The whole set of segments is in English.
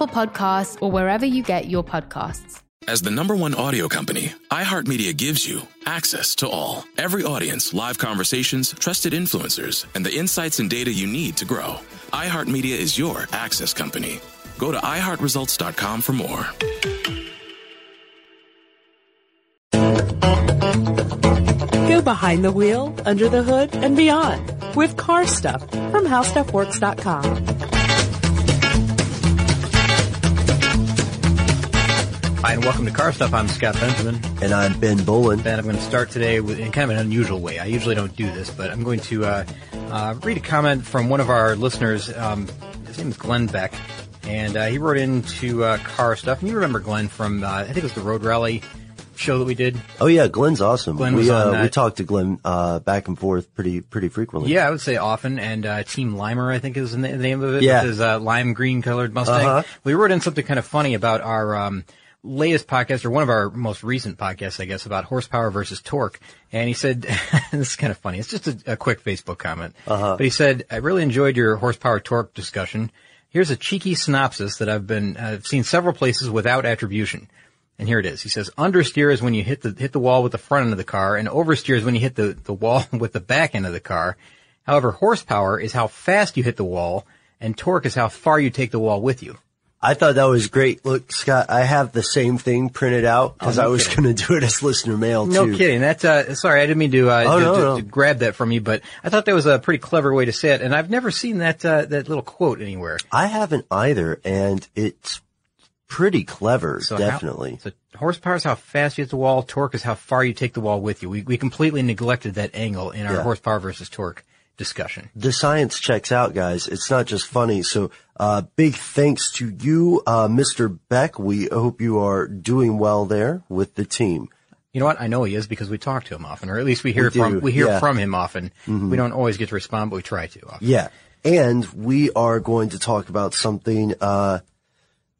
Apple Podcasts, or wherever you get your podcasts. As the number one audio company, iHeartMedia gives you access to all. Every audience, live conversations, trusted influencers, and the insights and data you need to grow. iHeartMedia is your access company. Go to iHeartResults.com for more. Go behind the wheel, under the hood, and beyond with car stuff from howstuffworks.com. Hi, and welcome to Car Stuff. I'm Scott Benjamin. And I'm Ben Bowlin. And I'm going to start today with, in kind of an unusual way. I usually don't do this, but I'm going to uh, uh, read a comment from one of our listeners. Um, his name is Glenn Beck, and uh, he wrote into uh, Car Stuff. And you remember Glenn from, uh, I think it was the Road Rally show that we did. Oh yeah, Glenn's awesome. Glenn we uh, we talked to Glenn uh, back and forth pretty pretty frequently. Yeah, I would say often. And uh, Team Limer, I think is the name of it. Yeah. His uh, lime green colored Mustang. Uh-huh. We wrote in something kind of funny about our um, latest podcast, or one of our most recent podcasts, I guess, about horsepower versus torque. And he said, this is kind of funny. It's just a, a quick Facebook comment. Uh-huh. But he said, I really enjoyed your horsepower torque discussion. Here's a cheeky synopsis that I've been, I've seen several places without attribution. And here it is. He says, understeer is when you hit the, hit the wall with the front end of the car and oversteer is when you hit the, the wall with the back end of the car. However, horsepower is how fast you hit the wall and torque is how far you take the wall with you. I thought that was great. Look, Scott, I have the same thing printed out because Oh, no I was going to do it as listener mail too. No too. kidding. That's, uh, sorry, I didn't mean to, uh, Oh, to, no, to- no. to grab that from you, but I thought that was a pretty clever way to say it. And I've never seen that, uh, that little quote anywhere. I haven't either, and it's pretty clever, So how- definitely. so horsepower is how fast you hit the wall. Torque is how far you take the wall with you. We, we completely neglected that angle in our Yeah. horsepower versus torque discussion. the science checks out, guys. It's not just funny. So, uh, big thanks to you, uh, Mr. Beck. We hope you are doing well there with the team. You know what? I know he is because we talk to him often, or at least we hear We from do, we hear yeah. from him often. Mhm. We don't always get to respond, but we try to. Often. Yeah. And we are going to talk about something, uh,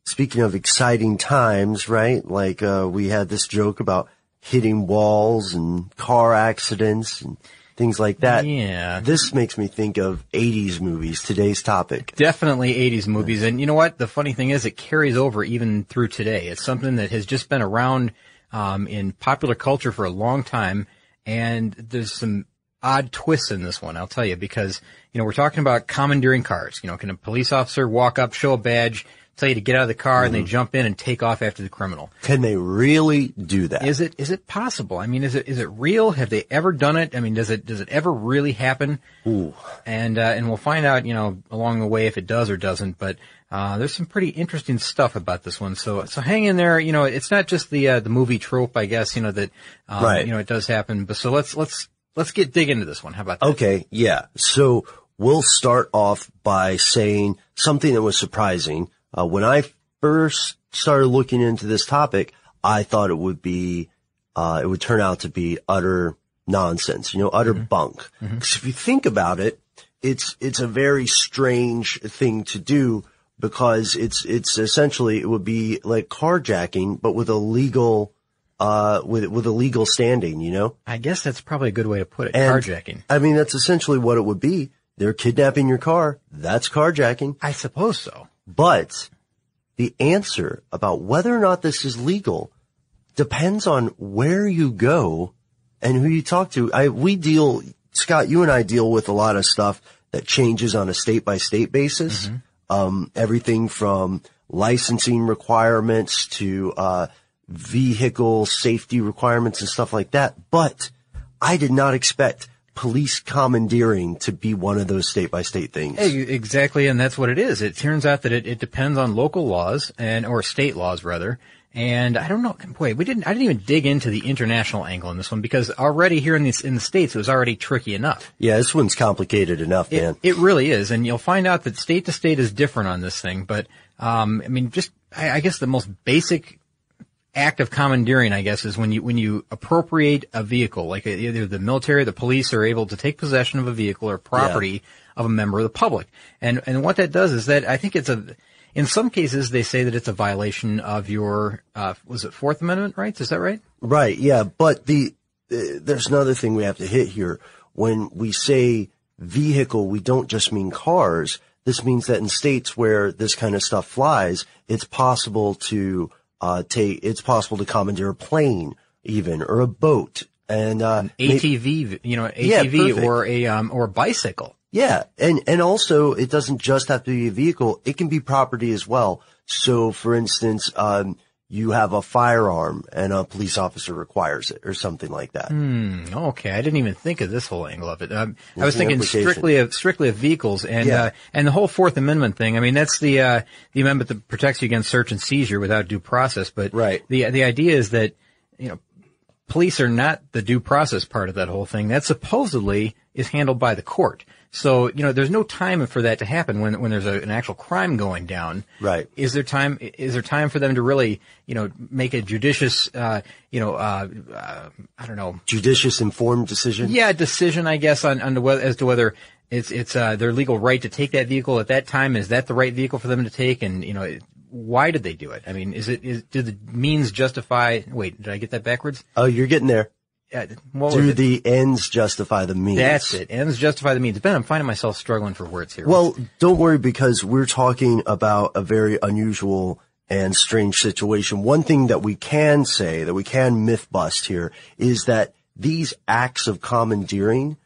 speaking of exciting times, right? Like, uh, we had this joke about hitting walls and car accidents and things like that. Yeah. This makes me think of 80s movies, today's topic. Definitely 80s movies. And you know what? The funny thing is it carries over even through today. It's something that has just been around um, in popular culture for a long time. And there's some odd twists in this one, I'll tell you, because, you know, we're talking about commandeering cars. You know, can a police officer walk up, show a badge, tell you to get out of the car, and they jump in and take off after the criminal? Can they really do that? Is it is it possible? I mean, is it is it real? Have they ever done it? I mean, does it does it ever really happen? Ooh. And uh, and we'll find out, you know, along the way if it does or doesn't. But uh, there's some pretty interesting stuff about this one. So so hang in there. You know, it's not just the uh, the movie trope, I guess. You know that um, Right. You know, it does happen. But so let's let's let's get dig into this one. How about that? Okay, yeah. So we'll start off by saying something that was surprising. Uh, when I first started looking into this topic, I thought it would be, uh, it would turn out to be utter nonsense, you know, utter bunk. 'Cause if you think about it, it's, it's a very strange thing to do because it's, it's essentially, it would be like carjacking, but with a legal, uh, with, with a legal standing, you know? I guess that's probably a good way to put it. And- Carjacking. I mean, that's essentially what it would be. They're kidnapping your car. That's carjacking. I suppose so. But the answer about whether or not this is legal depends on where you go and who you talk to. I, we deal, Scott, you and I deal with a lot of stuff that changes on a state by state basis. Um, everything from licensing requirements to, uh, vehicle safety requirements and stuff like that. But I did not expect police commandeering to be one of those state by state things. Hey, exactly, and that's what it is. It turns out that it, it depends on local laws and or state laws rather. And I don't know. Wait, we didn't. I didn't even dig into the international angle in this one because already here in the in the states it was already tricky enough. Yeah, this one's complicated enough, It, man. it really is, and you'll find out that state to state is different on this thing. But um, I mean, just I, I guess the most basic act of commandeering, I guess, is when you when you appropriate a vehicle, like either the military or the police are able to take possession of a vehicle or property of a member of the public. And and what that does is that I think it's a in some cases they say that it's a violation of your uh, was it Fourth Amendment rights? Is that right? Right. Yeah. But the, uh, there's another thing we have to hit here. When we say vehicle, we don't just mean cars. This means that in states where this kind of stuff flies, it's possible to, uh, take, it's possible to commandeer a plane even or a boat and, uh, ma- ATV, you know, ATV perfect. or a um, or a bicycle. Yeah, and and also it doesn't just have to be a vehicle; it can be property as well. So, for instance, um, you have a firearm and a police officer requires it, or something like that. Hmm, Okay, I didn't even think of this whole angle of it. Um, I was thinking strictly of strictly of vehicles and Yeah. uh, and the whole Fourth Amendment thing. I mean, that's the uh, the amendment that protects you against search and seizure without due process. But Right. the the idea is that you know police are not the due process part of that whole thing. That supposedly is handled by the court. So you know, there's no time for that to happen when when there's a, an actual crime going down. Right. Is there time? Is there time for them to really, you know, make a judicious, uh, you know, uh, uh, I don't know, Judicious informed decision. yeah, decision, I guess, on, on whether, as to whether it's it's uh, their legal right to take that vehicle at that time. Is that the right vehicle for them to take? And you know, why did they do it? I mean, is it is did the means justify? Wait, did I get that backwards? Oh, you're getting there. Uh, Do the ends justify the means? That's it. Ends justify the means. Ben, I'm finding myself struggling for words here. Well, don't worry because we're talking about a very unusual and strange situation. One thing that we can say, that we can myth bust here, is that these acts of commandeering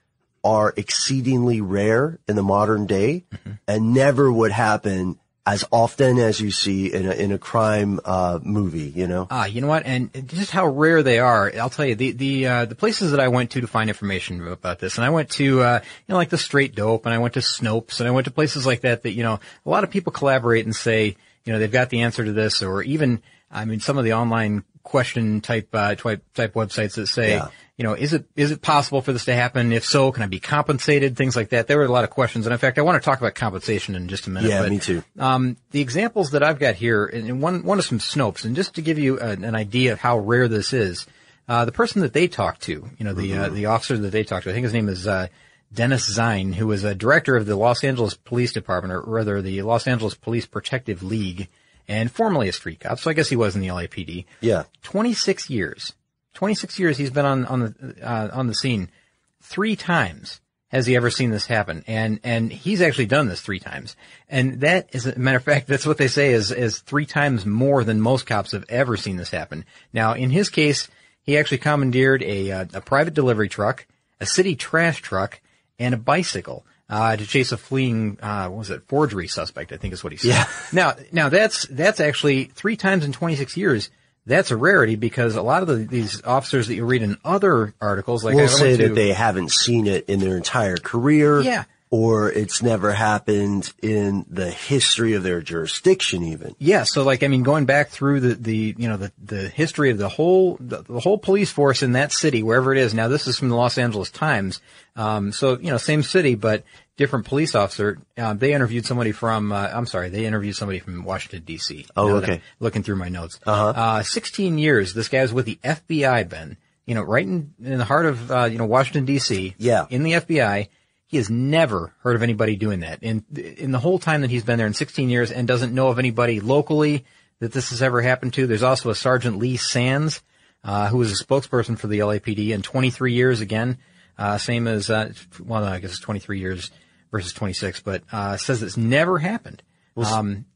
are exceedingly rare in the modern day and never would happen as often as you see in a, in a crime, uh, movie, you know? Ah, you know what? And just how rare they are. I'll tell you the the uh, the places that I went to to find information about this, and I went to uh, you know like the Straight Dope, and I went to Snopes, and I went to places like that that you know a lot of people collaborate and say you know they've got the answer to this, or even I mean some of the online question type uh, type type websites that say. Yeah. You know, is it is it possible for this to happen? If so, can I be compensated? Things like that. There were a lot of questions, and in fact, I want to talk about compensation in just a minute. Yeah, but, me too. um, the examples that I've got here, and one one is from Snopes, and just to give you an, an idea of how rare this is, uh, the person that they talked to, you know, the uh, the officer that they talked to, I think his name is uh, Dennis Zine, who was a director of the Los Angeles Police Department, or rather the Los Angeles Police Protective League, and formerly a street cop. So I guess he was in the LAPD. Yeah. 26 years. 26 years he's been on, on the, uh, on the scene. Three times has he ever seen this happen. And, and he's actually done this three times. And that is, a matter of fact, that's what they say is, is three times more than most cops have ever seen this happen. Now, in his case, he actually commandeered a, uh, a private delivery truck, a city trash truck, and a bicycle. Uh, to chase a fleeing, uh, what was it, forgery suspect, I think is what he said. Yeah. Now, now that's, that's actually three times in 26 years. That's a rarity because a lot of the, these officers that you read in other articles, like we'll say to- that they haven't seen it in their entire career. Yeah. Or it's never happened in the history of their jurisdiction even. Yeah, so like I mean, going back through the the you know the the history of the whole the, the whole police force in that city, wherever it is. Now, this is from the Los Angeles Times, um, so you know, same city but different police officer. Um, they interviewed somebody from uh, I'm sorry, they interviewed somebody from Washington D.C. Oh, okay. Looking through my notes, Uh-huh. uh, 16 years. This guy was with the FBI, Ben. You know, right in in the heart of uh, you know Washington D.C. Yeah. in the FBI. He has never heard of anybody doing that in in the whole time that he's been there in 16 years, and doesn't know of anybody locally that this has ever happened to. There's also a Sergeant Lee Sands, uh, who was a spokesperson for the LAPD in 23 years again, uh, same as uh, well, I guess it's 23 years versus 26, but uh, says it's never happened. Um,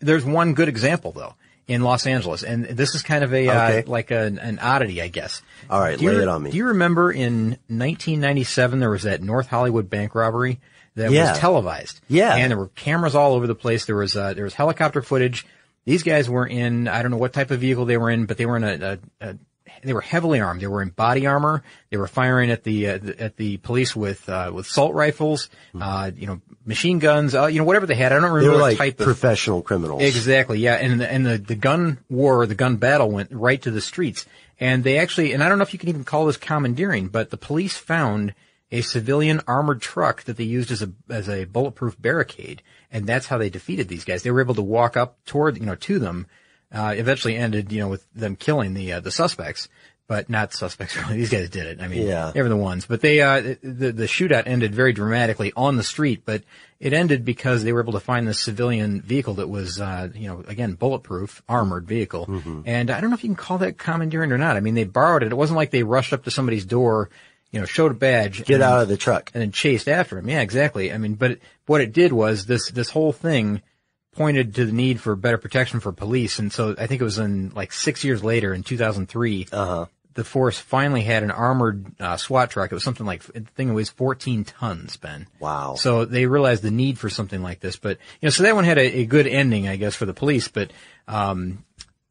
there's one good example though in Los Angeles, and this is kind of a uh, like an, an oddity, I guess. All right, Do you lay re- it on me. Do you remember in 1997 there was that North Hollywood bank robbery that Yeah. was televised? Yeah. and there were cameras all over the place. There was uh, there was helicopter footage. These guys were in, I don't know what type of vehicle they were in, but they were in a, a, a they were heavily armed. They were in body armor. They were firing at the, uh, at the police with, uh, with assault rifles, uh, you know, machine guns, uh, you know, whatever they had. I don't remember They were like type of. professional criminals. Exactly, yeah. And the, and the, the gun war, the gun battle went right to the streets. And they actually, and I don't know if you can even call this commandeering, but the police found a civilian armored truck that they used as a, as a bulletproof barricade. And that's how they defeated these guys. They were able to walk up toward, you know, to them. Uh, eventually ended, you know, with them killing the, uh, the suspects. But not suspects really. These guys did it. I mean, Yeah. they were the ones. But they, uh, the, the shootout ended very dramatically on the street, but it ended because they were able to find this civilian vehicle that was, uh, you know, again, bulletproof, armored vehicle. And I don't know if you can call that commandeering or not. I mean, they borrowed it. It wasn't like they rushed up to somebody's door, you know, showed a badge. Get and out of the truck. and then chased after him. Yeah, exactly. I mean, but it, what it did was this, this whole thing pointed to the need for better protection for police. And so I think it was in like six years later in 2003, Uh-huh. the force finally had an armored uh, SWAT truck. It was something like, the thing weighs 14 tons, Ben. Wow. So they realized the need for something like this. But, you know, so that one had a, a good ending, I guess, for the police. But, um,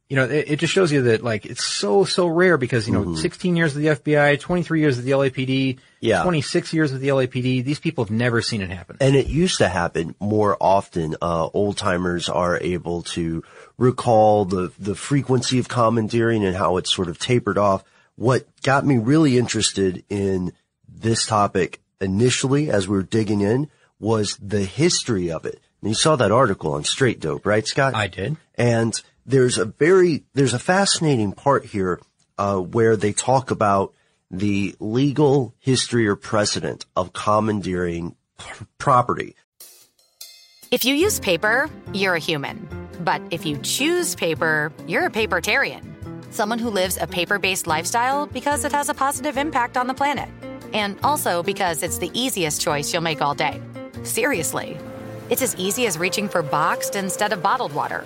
you know, it, it just shows you that like it's so, so rare because, you know, 16 years of the FBI, 23 years of the LAPD, Mm-hmm. Yeah. 26 years of the LAPD. These people have never seen it happen. And it used to happen more often. Uh, old timers are able to recall the, the frequency of commandeering and how it's sort of tapered off. What got me really interested in this topic initially as we were digging in was the history of it. And you saw that article on Straight Dope, right, Scott? I did. And there's a very, there's a fascinating part here, uh, where they talk about the legal history or precedent of commandeering property. If you use paper, you're a human. But if you choose paper, you're a papertarian. Someone who lives a paper based lifestyle because it has a positive impact on the planet. And also because it's the easiest choice you'll make all day. Seriously. It's as easy as reaching for boxed instead of bottled water.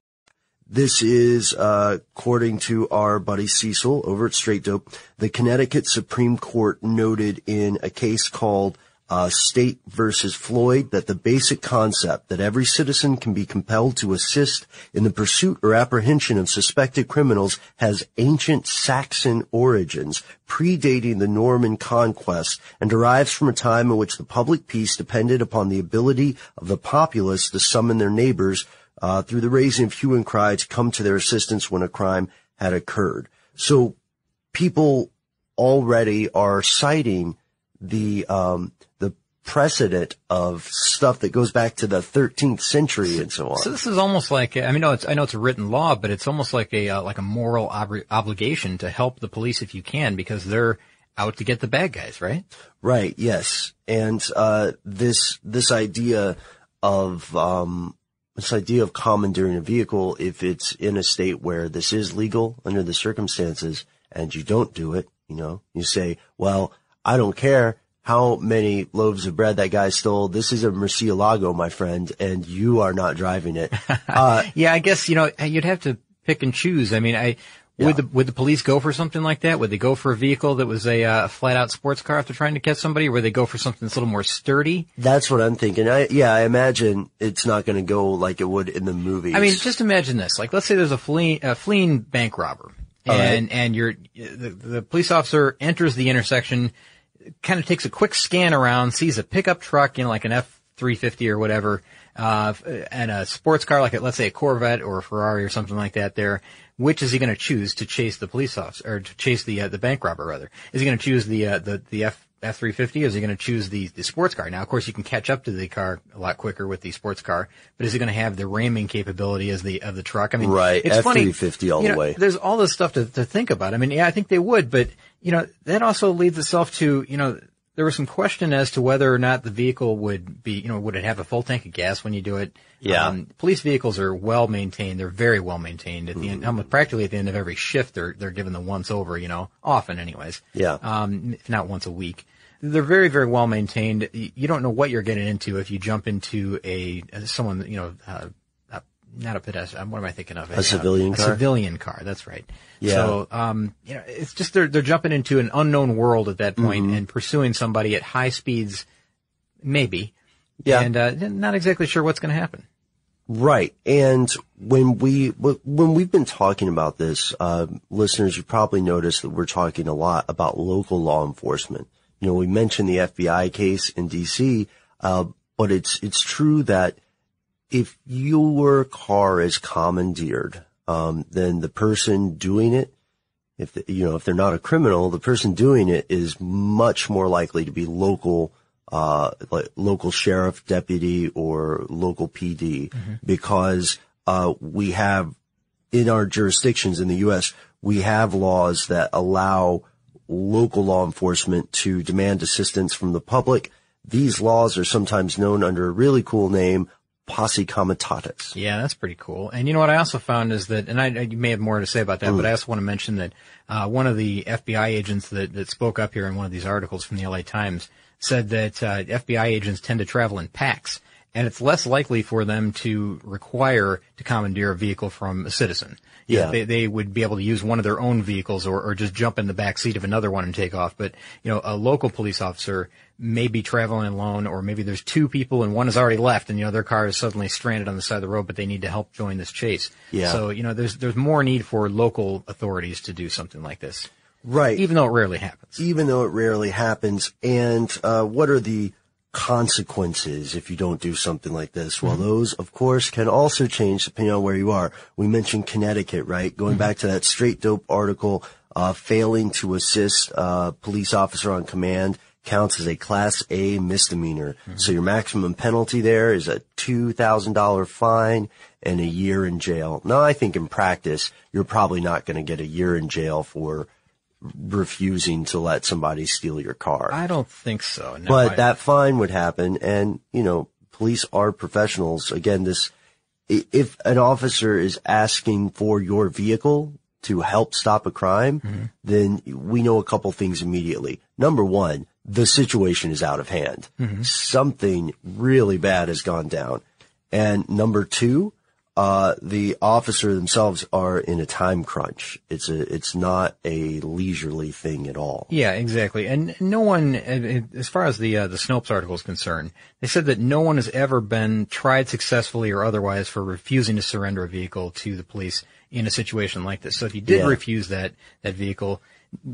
This is, uh, according to our buddy Cecil over at Straight Dope, the Connecticut Supreme Court noted in a case called uh, State versus Floyd that the basic concept that every citizen can be compelled to assist in the pursuit or apprehension of suspected criminals has ancient Saxon origins, predating the Norman conquest, and derives from a time in which the public peace depended upon the ability of the populace to summon their neighbors uh, through the raising of hue and cry to come to their assistance when a crime had occurred. So people already are citing the, um, the precedent of stuff that goes back to the 13th century and so on. So this is almost like I mean, no, it's I know it's a written law, but it's almost like a uh, like a moral ob- obligation to help the police if you can because they're out to get the bad guys, right? Right. Yes. And uh, this this idea of um, this idea of commandeering a vehicle, if it's in a state where this is legal under the circumstances, and you don't do it, you know, you say, "Well, I don't care." How many loaves of bread that guy stole? This is a Murcielago, my friend, and you are not driving it. Uh, yeah, I guess you know you'd have to pick and choose. I mean, I would the would the police go for something like that? Would they go for a vehicle that was a uh, flat out sports car if they're trying to catch somebody, or would they go for something that's a little more sturdy? That's what I'm thinking. I, yeah, I imagine it's not going to go like it would in the movies. I mean, just imagine this. Like, let's say there's a fleeing, a fleeing bank robber, All right. and and you're the, the police officer enters the intersection, kind of takes a quick scan around, sees a pickup truck, you know, like an F three fifty or whatever, uh, and a sports car, like a, let's say a Corvette or a Ferrari or something like that. There, which is he going to choose to chase the police officer or to chase the uh, the bank robber? Rather, is he going to choose the uh, the the F F three fifty? Is he going to choose the the sports car? Now, of course, you can catch up to the car a lot quicker with the sports car, but is he going to have the ramming capability as the of the truck? I mean, Right, It's. F350 all you the way. There's all this stuff to to think about. I mean, yeah, I think they would, but you know, that also leads itself to you know. There was some question as to whether or not the vehicle would be, you know, would it have a full tank of gas when you do it? Yeah. Um, police vehicles are well maintained. They're very well maintained. At the Mm-hmm. end, almost practically at the end of every shift, they're they're given the once over. You know, often anyways. Yeah. Um, if not once a week. They're very very well maintained. You don't know what you're getting into if you jump into a someone you know. Uh, not a pedestrian. What am I thinking of? A civilian a car? A civilian car. That's right. Yeah. So, um, you know, it's just they're they're jumping into an unknown world at that point Mm-hmm. and pursuing somebody at high speeds, maybe. Yeah. And uh, not exactly sure what's going to happen. Right. And when we, when we've been talking about this, uh, listeners, you probably noticed that we're talking a lot about local law enforcement. You know, we mentioned the FBI case in DC, uh, but it's, it's true that if your car is commandeered, um, then the person doing it, if, the, you know, if they're not a criminal, the person doing it is much more likely to be local, uh, like local sheriff, deputy, or local PD because, uh, we have in our jurisdictions in the U.S., we have laws that allow local law enforcement to demand assistance from the public. These laws are sometimes known under a really cool name, posse comitatus. Yeah, that's pretty cool. And you know what I also found is that, and I, you may have more to say about that, but I also want to mention that uh, one of the FBI agents that, that spoke up here in one of these articles from the LA Times said that uh, FBI agents tend to travel in packs, and it's less likely for them to require to commandeer a vehicle from a citizen. Yeah. they, they would be able to use one of their own vehicles or, or just jump in the back seat of another one and take off. But, you know, a local police officer may be traveling alone or maybe there's two people and one has already left and, you know, their car is suddenly stranded on the side of the road, but they need to help join this chase. Yeah. So, you know, there's, there's more need for local authorities to do something like this. Right. Even though it rarely happens. even though it rarely happens. And uh, what are the consequences if you don't do something like this? Well, mm-hmm. those, of course, can also change depending on where you are. We mentioned Connecticut, right? Going mm-hmm. back to that straight dope article, uh, failing to assist a police officer on command counts as a class A misdemeanor. Mm-hmm. So your maximum penalty there is a $2,000 fine and a year in jail. Now, I think in practice, you're probably not going to get a year in jail for refusing to let somebody steal your car. I don't think so. No, but I- that fine would happen and, you know, police are professionals. Again, this, if an officer is asking for your vehicle to help stop a crime, Mm-hmm. then we know a couple things immediately. Number one, the situation is out of hand. Mm-hmm. Something really bad has gone down. And number two, uh, the officer themselves are in a time crunch. It's a, it's not a leisurely thing at all. Yeah, exactly. And no one, as far as the uh, the Snopes article is concerned, they said that no one has ever been tried successfully or otherwise for refusing to surrender a vehicle to the police in a situation like this. So if you did Yeah. refuse that that vehicle,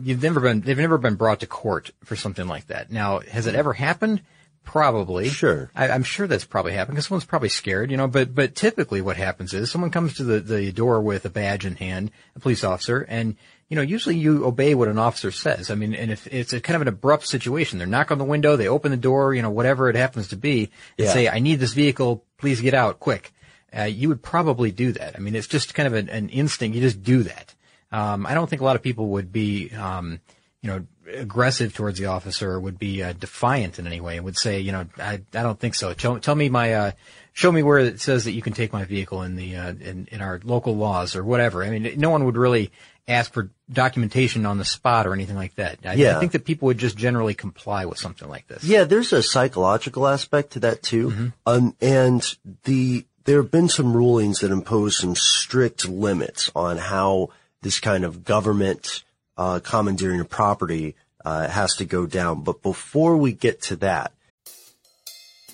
you've never been they've never been brought to court for something like that. Now, has it ever happened? Probably. Sure. I, I'm sure that's probably happened because someone's probably scared, you know. But but typically, what happens is someone comes to the the door with a badge in hand, a police officer, and you know, usually you obey what an officer says. I mean, and if it's a kind of an abrupt situation, they knock on the window, they open the door, you know, whatever it happens to be, and Yeah. say, I need this vehicle, please get out quick. Uh, you would probably do that. I mean, it's just kind of an, an instinct. You just do that. Um, I don't think a lot of people would be, um, you know, aggressive towards the officer or would be uh, defiant in any way and would say, you know, I, I don't think so. Tell, tell me my, uh, show me where it says that you can take my vehicle in the, uh, in, in our local laws or whatever. I mean, no one would really ask for documentation on the spot or anything like that. I, Yeah. I think that people would just generally comply with something like this. Yeah, there's a psychological aspect to that too. Um, and the, there have been some rulings that impose some strict limits on how this kind of government, uh, commandeering of property, uh, has to go down. But before we get to that,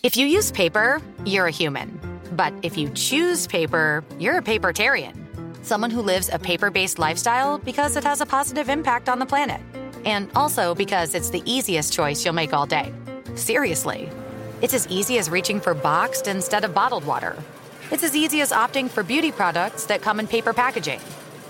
If you use paper, you're a human. But if you choose paper, you're a papertarian. Someone who lives a paper based lifestyle because it has a positive impact on the planet. And also because it's the easiest choice you'll make all day. Seriously. It's as easy as reaching for boxed instead of bottled water. It's as easy as opting for beauty products that come in paper packaging.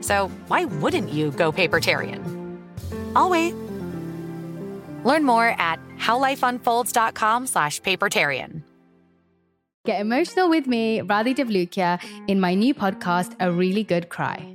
So why wouldn't you go papertarian? I'll wait. Learn more at howlifeunfolds.com slash papertarian. Get emotional with me, Radhi Devlukia, in my new podcast, A Really Good Cry.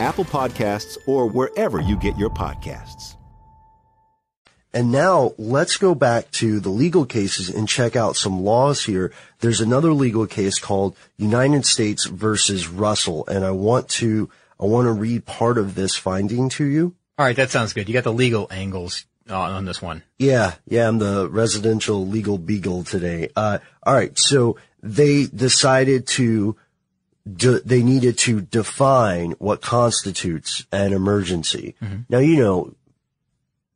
Apple Podcasts, or wherever you get your podcasts. And now let's go back to the legal cases and check out some laws here. There's another legal case called United States versus Russell, and I want to I want to read part of this finding to you. All right, that sounds good. You got the legal angles uh, on this one. Yeah, yeah, I'm the residential legal beagle today. Uh, all right, so they decided to, de- they needed to define what constitutes an emergency. Now, you know,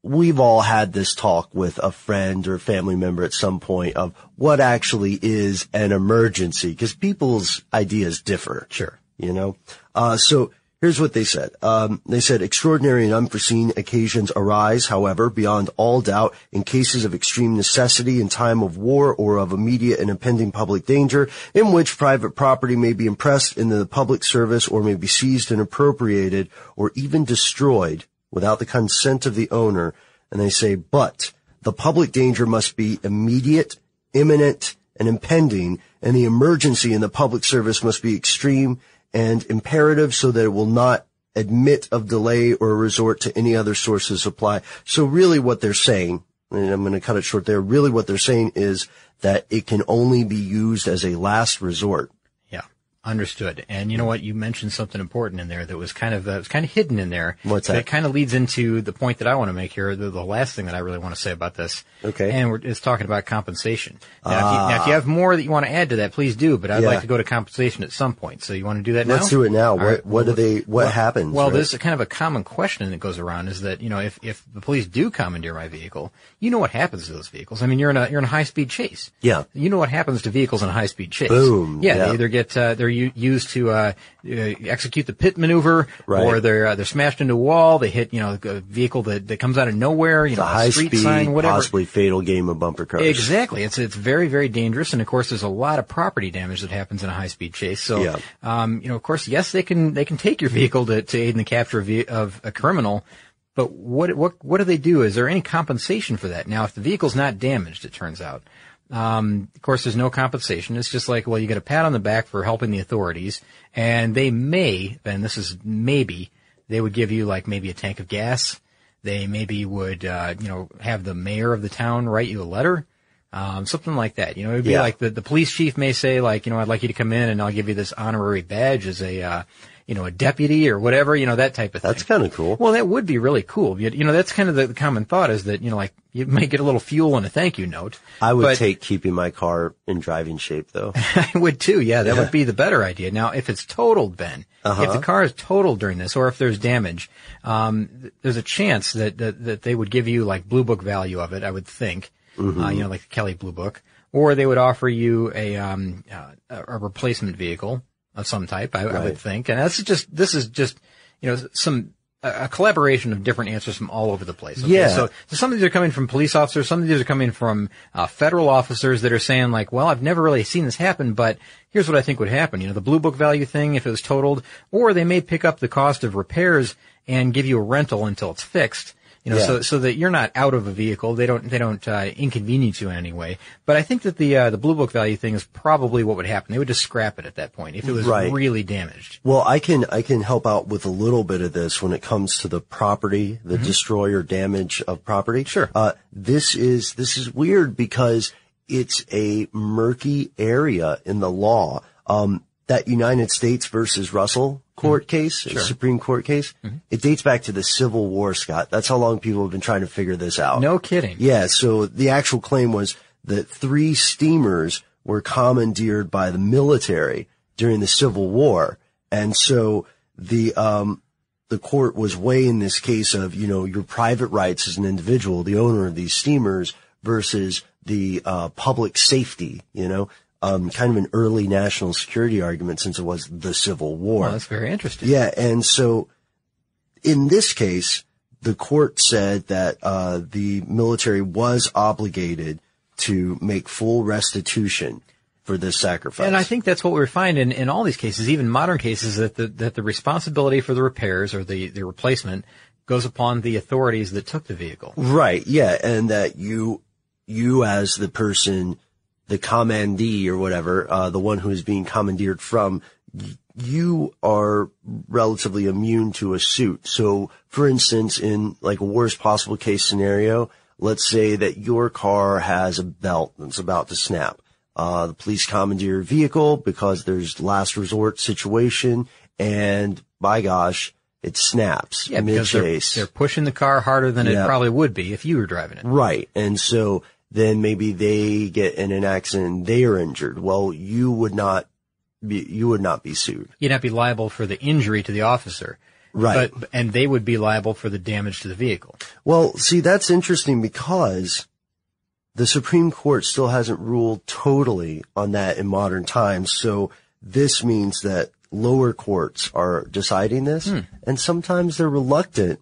we've all had this talk with a friend or family member at some point of what actually is an emergency, because people's ideas differ. Sure. You know? Uh, so here's what they said. Um, they said extraordinary and unforeseen occasions arise, however, beyond all doubt in cases of extreme necessity in time of war or of immediate and impending public danger in which private property may be impressed into the public service or may be seized and appropriated or even destroyed without the consent of the owner. And they say, but the public danger must be immediate, imminent, and impending, and the emergency in the public service must be extreme and imperative so that it will not admit of delay or resort to any other source of supply. So really what they're saying, and I'm going to cut it short there, really what they're saying is that it can only be used as a last resort. Understood. And you know what? You mentioned something important in there that was kind of uh, was kind of hidden in there. What's that? That kind of leads into the point that I want to make here. The, the last thing that I really want to say about this. Okay. And we're, it's talking about compensation. Now, if you, now, if Ah. you have more that you want to add to that, please do. But I'd Yeah. like to go to compensation at some point. So you want to do that now? Let's do it now. All What- right. what do they- what well, happens, Well, right? there's a kind of a common question that goes around is that you know if if the police do commandeer my vehicle, you know what happens to those vehicles. I mean, you're in a you're in a high speed chase. Yeah. You know what happens to vehicles in a high speed chase. Boom. Yeah, Yeah. they either get uh, they're u- used to uh, uh, execute the pit maneuver, Right. or they're uh, they're smashed into a wall. They hit you know a vehicle that, that comes out of nowhere. You It's know, high street speed, sign, whatever. possibly fatal game of bumper cars. Exactly. It's it's very very dangerous, and of course, there's a lot of property damage that happens in a high speed chase. So, Yeah. um, you know, of course, yes, they can they can take your vehicle to, to aid in the capture of, of a criminal, but what what what do they do? Is there any compensation for that? Now, if the vehicle's not damaged, it turns out. Um, of course, there's no compensation. It's just like, well, you get a pat on the back for helping the authorities, and they may, and this is maybe, they would give you like maybe a tank of gas. They maybe would, uh, you know, have the mayor of the town write you a letter, um, something like that. You know, it'd be Yeah. like the, the police chief may say, like, you know, I'd like you to come in and I'll give you this honorary badge as a, uh, you know, a deputy or whatever, you know, that type of thing. That's kind of cool. Well, that would be really cool. You, you know, that's kind of the, the common thought is that, you know, like, you might get a little fuel and a thank you note. I would take keeping my car in driving shape though. I would too. Yeah, that Yeah. would be the better idea. Now, if it's totaled, Ben, Uh-huh. if the car is totaled during this, or if there's damage, um, there's a chance that, that that they would give you like blue book value of it. I would think, Mhm. uh, you know, like the Kelley Blue Book, or they would offer you a um uh, a replacement vehicle of some type. I, I would think, and that's just this is just you know some. A a collaboration of different answers from all over the place. okay? Yeah. So, so some of these are coming from police officers. Some of these are coming from uh, federal officers that are saying like, well, I've never really seen this happen, but here's what I think would happen. You know, the blue book value thing, if it was totaled, or they may pick up the cost of repairs and give you a rental until it's fixed. You know, Yeah. so so that you're not out of a vehicle. They don't they don't uh, inconvenience you in any way. But I think that the uh, the blue book value thing is probably what would happen. They would just scrap it at that point if it was Right. really damaged. Well, I can I can help out with a little bit of this when it comes to the property, the destroy or damage of property. Mm-hmm. Sure. Uh, this is this is weird because it's a murky area in the law. Um, that United States versus Russell court case, Mm-hmm. Sure. Supreme Court case, it dates back to the Civil War, Scott. That's how long people have been trying to figure this out. No kidding. Yeah, so the actual claim was that three steamers were commandeered by the military during the Civil War. And so the, um, the court was weighing this case of, you know, your private rights as an individual, the owner of these steamers versus the, uh, public safety, you know, um, kind of an early national security argument since it was the Civil War. Well, that's very interesting. Yeah, and so in this case, the court said that uh, the military was obligated to make full restitution for this sacrifice. And I think that's what we find in, in all these cases, even modern cases, that the, that the responsibility for the repairs or the, the replacement goes upon the authorities that took the vehicle. right, yeah, and that you you as the person, the commandee or whatever, uh, the one who is being commandeered from. You are relatively immune to a suit. So, for instance, in like a worst possible case scenario, let's say that your car has a belt that's about to snap. Uh, the police commandeer your vehicle because there's last resort situation and by gosh, it snaps Yeah, because they're, mid-chase. they're pushing the car harder than Yeah. it probably would be if you were driving it. Right. And so then maybe they get in an accident and they are injured. Well, you would not be, you would not be sued. You'd not be liable for the injury to the officer. Right. But, and they would be liable for the damage to the vehicle. Well, see, that's interesting because the Supreme Court still hasn't ruled totally on that in modern times. So this means that lower courts are deciding this Hmm. and sometimes they're reluctant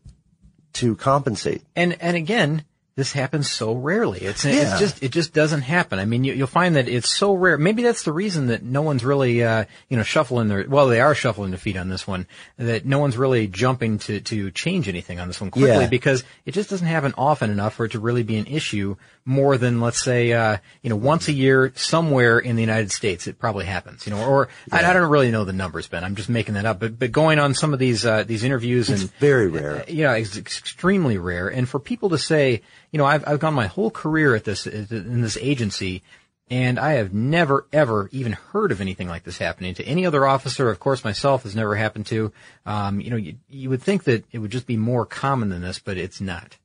to compensate. And and again, this happens so rarely. It's Yeah. it's just it just doesn't happen. I mean, you, you'll find that it's so rare. Maybe that's the reason that no one's really uh, you know shuffling their well, they are shuffling their feet on this one. That no one's really jumping to to change anything on this one quickly Yeah. because it just doesn't happen often enough for it to really be an issue. More than let's say uh, you know once a year somewhere in the United States, it probably happens. You know, or I, I don't really know the numbers, Ben. I'm just making that up. But but going on some of these uh, these interviews It's and very rare. yeah, it's extremely rare. And for people to say, you know, I've, I've gone my whole career at this, in this agency And I have never, ever even heard of anything like this happening to any other officer. Of course, myself has never happened to. Um, you know, you, you would think that it would just be more common than this, but it's not.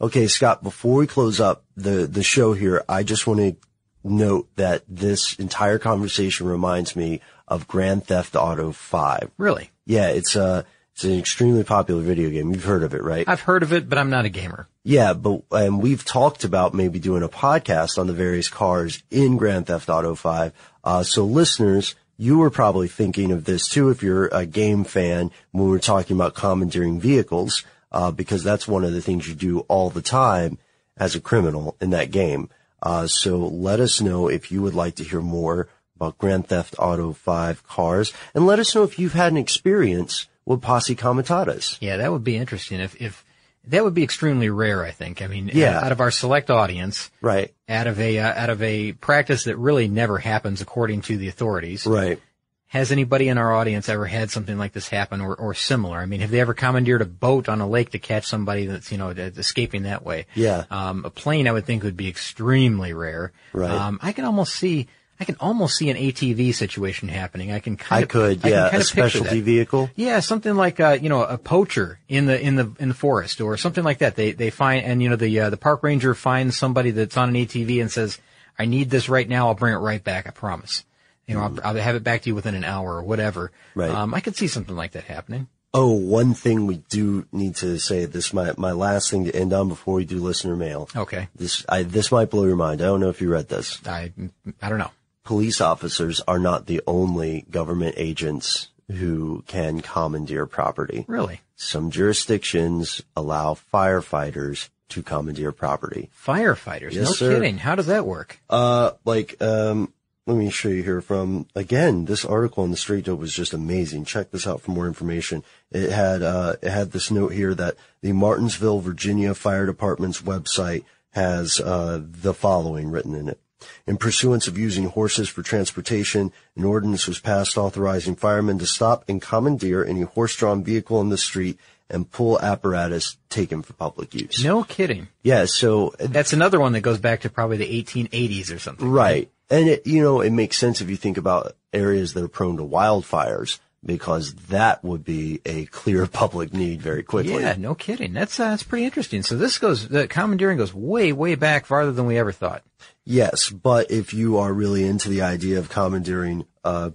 Okay, Scott, before we close up the, the show here, I just want to note that this entire conversation reminds me of Grand Theft Auto 5. Really? Yeah, it's a, it's an extremely popular video game. You've heard of it, right? I've heard of it, but I'm not a gamer. Yeah, but and we've talked about maybe doing a podcast on the various cars in Grand Theft Auto 5. Uh, so listeners, you were probably thinking of this too if you're a game fan when we're talking about commandeering vehicles, uh, because that's one of the things you do all the time as a criminal in that game. Uh, so let us know if you would like to hear more about Grand Theft Auto 5 cars and let us know if you've had an experience with posse comitatus. Yeah, that would be interesting. If, if, that would be extremely rare, I think. I mean, Yeah. out of our select audience, Right. out of a, uh, out of a practice that really never happens according to the authorities. Right. Has anybody in our audience ever had something like this happen or, or similar? I mean, have they ever commandeered a boat on a lake to catch somebody that's, you know, that's escaping that way? Yeah. Um, a plane I would think would be extremely rare. Right. Um, I can almost see, I can almost see an ATV situation happening. I can kind I of, could, I yeah, a specialty vehicle. Yeah, something like uh, you know a poacher in the in the in the forest or something like that. They they find and you know the uh, the park ranger finds somebody that's on an ATV and says, "I need this right now. I'll bring it right back. I promise." You know, I'll, I'll have it back to you within an hour or whatever. Right. Um, I could see something like that happening. Oh, one thing we do need to say. This my my last thing to end on before we do listener mail. Okay. This I this might blow your mind. I don't know if you read this. I I don't know. Police officers are not the only government agents who can commandeer property. Really? Some jurisdictions allow firefighters to commandeer property. Firefighters? Yes, no sir. kidding. How does that work? Uh, like, um, let me show you here from, again, this article in the Straight Dope was just amazing. Check this out for more information. It had, uh, it had this note here that the Martinsville, Virginia Fire Department's website has, uh, the following written in it. In pursuance of using horses for transportation, an ordinance was passed authorizing firemen to stop and commandeer any horse-drawn vehicle in the street and pull apparatus taken for public use. No kidding. Yeah, so That's another one that goes back to probably the 1880s or something. Right. And it, you know, it makes sense if you think about areas that are prone to wildfires because that would be a clear public need very quickly. Yeah, no kidding. That's uh, that's pretty interesting. So this goes, the commandeering goes way, way back, farther than we ever thought. Yes, but if you are really into the idea of commandeering uh,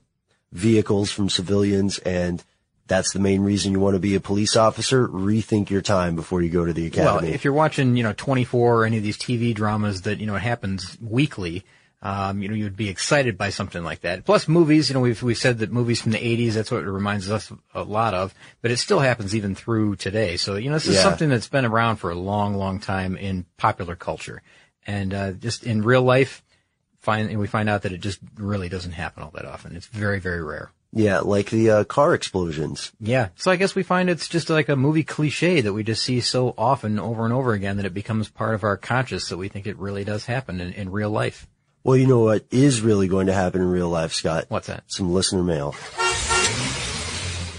vehicles from civilians and that's the main reason you want to be a police officer, rethink your time before you go to the academy. Well, if you're watching, you know, 24 or any of these TV dramas that, you know, it happens weekly, um, you know, you'd be excited by something like that. Plus movies, you know, we've, we've said that movies from the 80s, that's what it reminds us a lot of, but it still happens even through today. So, you know, this is Yeah. something that's been around for a long, long time in popular culture. And, uh, just in real life, find, and we find out that it just really doesn't happen all that often. It's very, very rare. yeah, like the uh, car explosions. Yeah. So I guess we find it's just like a movie cliche that we just see so often over and over again that it becomes part of our conscious that we think it really does happen in, in real life. Well, you know what is really going to happen in real life, Scott? What's that? Some listener mail.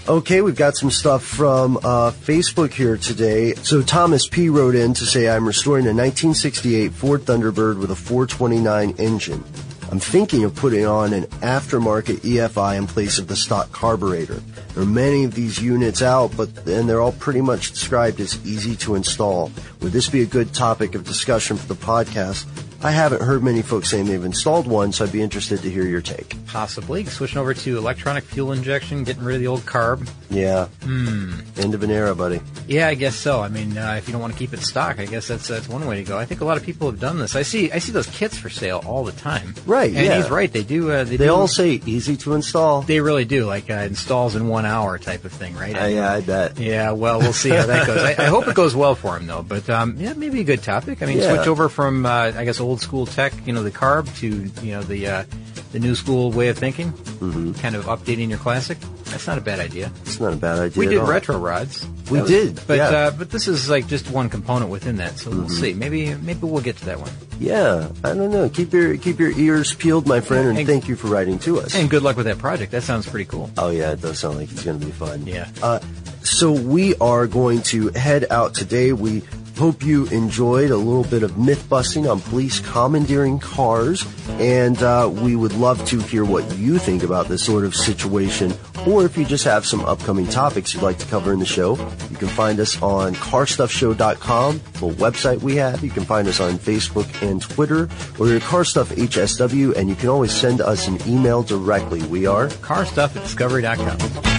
Okay, we've got some stuff from uh, Facebook here today. So Thomas P wrote in to say, I'm restoring a 1968 Ford Thunderbird with a 429 engine. I'm thinking of putting on an aftermarket EFI in place of the stock carburetor. There are many of these units out, but and they're all pretty much described as easy to install. Would this be a good topic of discussion for the podcast? I haven't heard many folks saying they've installed one, so I'd be interested to hear your take. Possibly switching over to electronic fuel injection, getting rid of the old carb. Yeah. Hmm. End of an era, buddy. Yeah, I guess so. I mean, uh, if you don't want to keep it stock, I guess that's that's one way to go. I think a lot of people have done this. I see I see those kits for sale all the time. Right, And yeah. he's right. They do. Uh, they They do, all say easy to install. They really do. Like uh, installs in one hour type of thing, right? Uh, yeah, I bet. Yeah, well, we'll see how that goes. I, I hope it goes well for him, though. But um, yeah, maybe a good topic. I mean, Yeah. switch over from uh, I guess old school tech, you know, the carb to you know the uh, the new school way of thinking. Mm-hmm. Kind of updating your classic. That's not a bad idea. It's not a bad idea. We did retro rods. We That did, but yeah. uh, but this is like just one component within that. So we'll Mhm. see. Maybe maybe we'll get to that one. Yeah, I don't know. Keep your keep your ears peeled, my friend, and, And- thank you for writing to us. And good luck with that project. That sounds pretty cool. Oh yeah, it does sound like it's going to be fun. Yeah. Uh, so we are going to head out today. We Hope you enjoyed a little bit of myth busting on police commandeering cars, and uh, we would love to hear what you think about this sort of situation, or if you just have some upcoming topics you'd like to cover in the show. You can find us on carstuffshow.com, the website we have. You can find us on Facebook and Twitter, or your Car Stuff HSW, and you can always send us an email directly. We are carstuff at discovery.com.